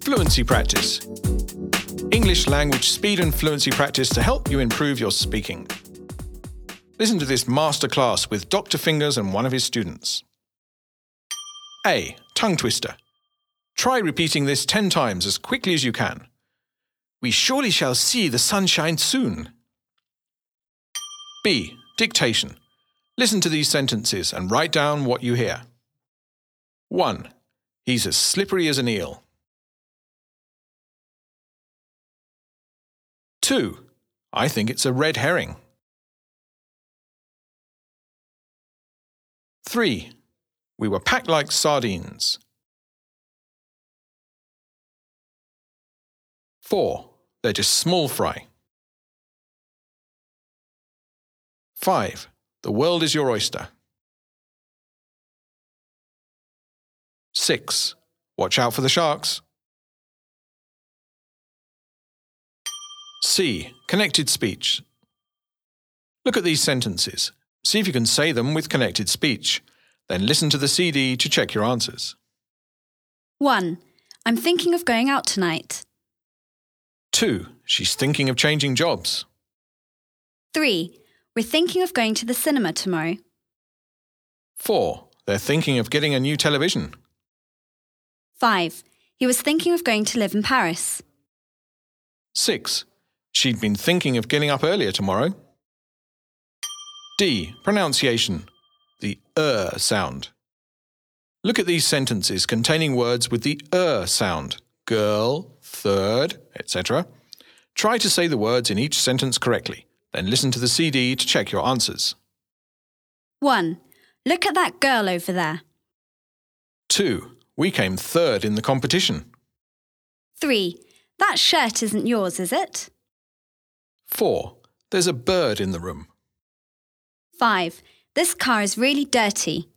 Fluency practice. English language speed and fluency practice to help you improve your speaking. Listen to this masterclass with Dr. Fingers and one of his students. A. Tongue twister. Try repeating this 10 times as quickly as you can. We surely shall see the sunshine soon. B. Dictation. Listen to these sentences and write down what you hear. 1. He's as slippery as an eel. 2. I think it's a red herring. 3. We were packed like sardines. 4. They're just small fry. 5. The world is your oyster. 6. Watch out for the sharks. C. Connected speech. Look at these sentences. See if you can say them with connected speech. Then listen to the CD to check your answers. 1. I'm thinking of going out tonight. 2. She's thinking of changing jobs. 3. We're thinking of going to the cinema tomorrow. 4. They're thinking of getting a new television. 5. He was thinking of going to live in Paris. 6. She'd been thinking of getting up earlier tomorrow. D. Pronunciation. The er sound. Look at these sentences containing words with the er sound girl, third, etc. Try to say the words in each sentence correctly. Then listen to the CD to check your answers. 1. Look at that girl over there. 2. We came third in the competition. 3. That shirt isn't yours, is it? 4. There's a bird in the room. 5. This car is really dirty.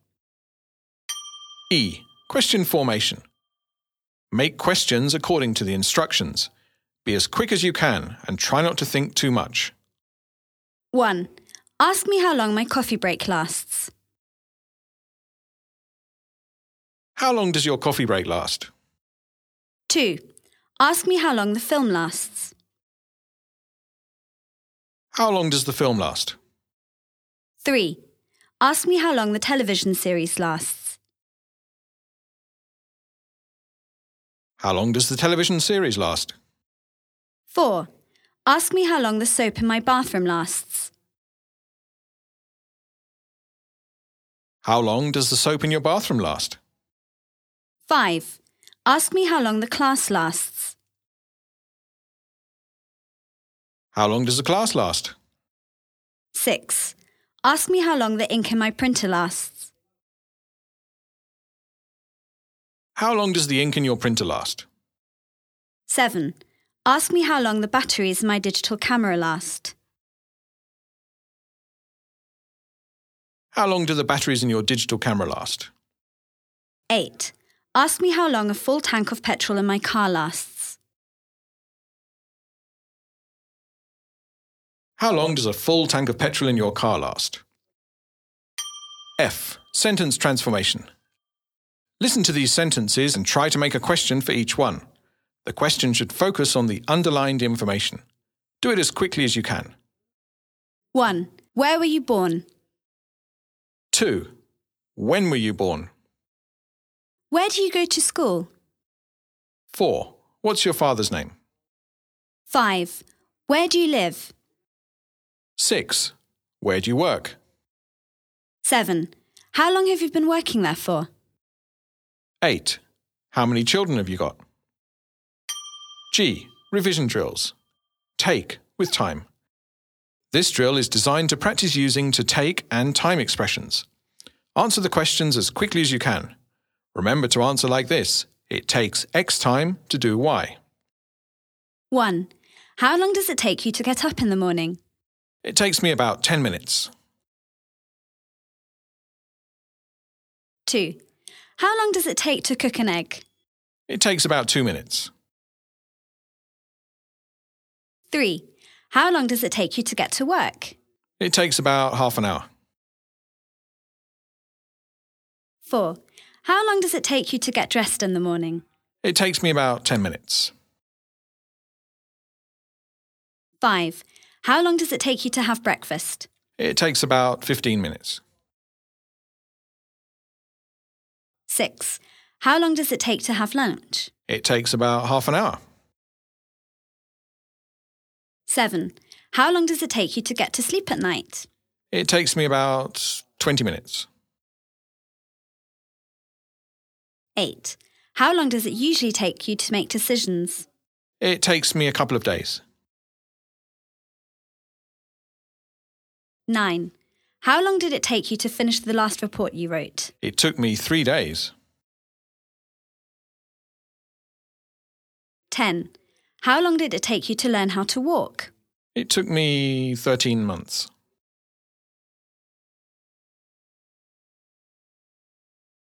E. Question formation. Make questions according to the instructions. Be as quick as you can and try not to think too much. 1. Ask me how long my coffee break lasts. How long does your coffee break last? 2. Ask me how long the film lasts. How long does the film last? 3. Ask me how long the television series lasts. How long does the television series last? 4. Ask me how long the soap in my bathroom lasts. How long does the soap in your bathroom last? 5. Ask me how long the class lasts. How long does the class last? 6. Ask me how long the ink in my printer lasts. How long does the ink in your printer last? 7. Ask me how long the batteries in my digital camera last. How long do the batteries in your digital camera last? 8. Ask me how long a full tank of petrol in my car lasts. How long does a full tank of petrol in your car last? F. Sentence transformation. Listen to these sentences and try to make a question for each one. The question should focus on the underlined information. Do it as quickly as you can. 1. Where were you born? 2. When were you born? Where do you go to school? 4. What's your father's name? 5. Where do you live? 6. Where do you work? 7. How long have you been working there for? 8. How many children have you got? G. Revision drills. Take with time. This drill is designed to practice using to take and time expressions. Answer the questions as quickly as you can. Remember to answer like this It takes X time to do Y. 1. How long does it take you to get up in the morning? It takes me about 10 minutes. 2. How long does it take to cook an egg? It takes about 2 minutes. 3. How long does it take you to get to work? It takes about half an hour. 4. How long does it take you to get dressed in the morning? It takes me about 10 minutes. 5. How long does it take you to have breakfast? It takes about 15 minutes. 6. How long does it take to have lunch? It takes about half an hour. 7. How long does it take you to get to sleep at night? It takes me about 20 minutes. 8. How long does it usually take you to make decisions? It takes me a couple of days. 9. How long did it take you to finish the last report you wrote? It took me three days. 10. How long did it take you to learn how to walk? It took me 13 months.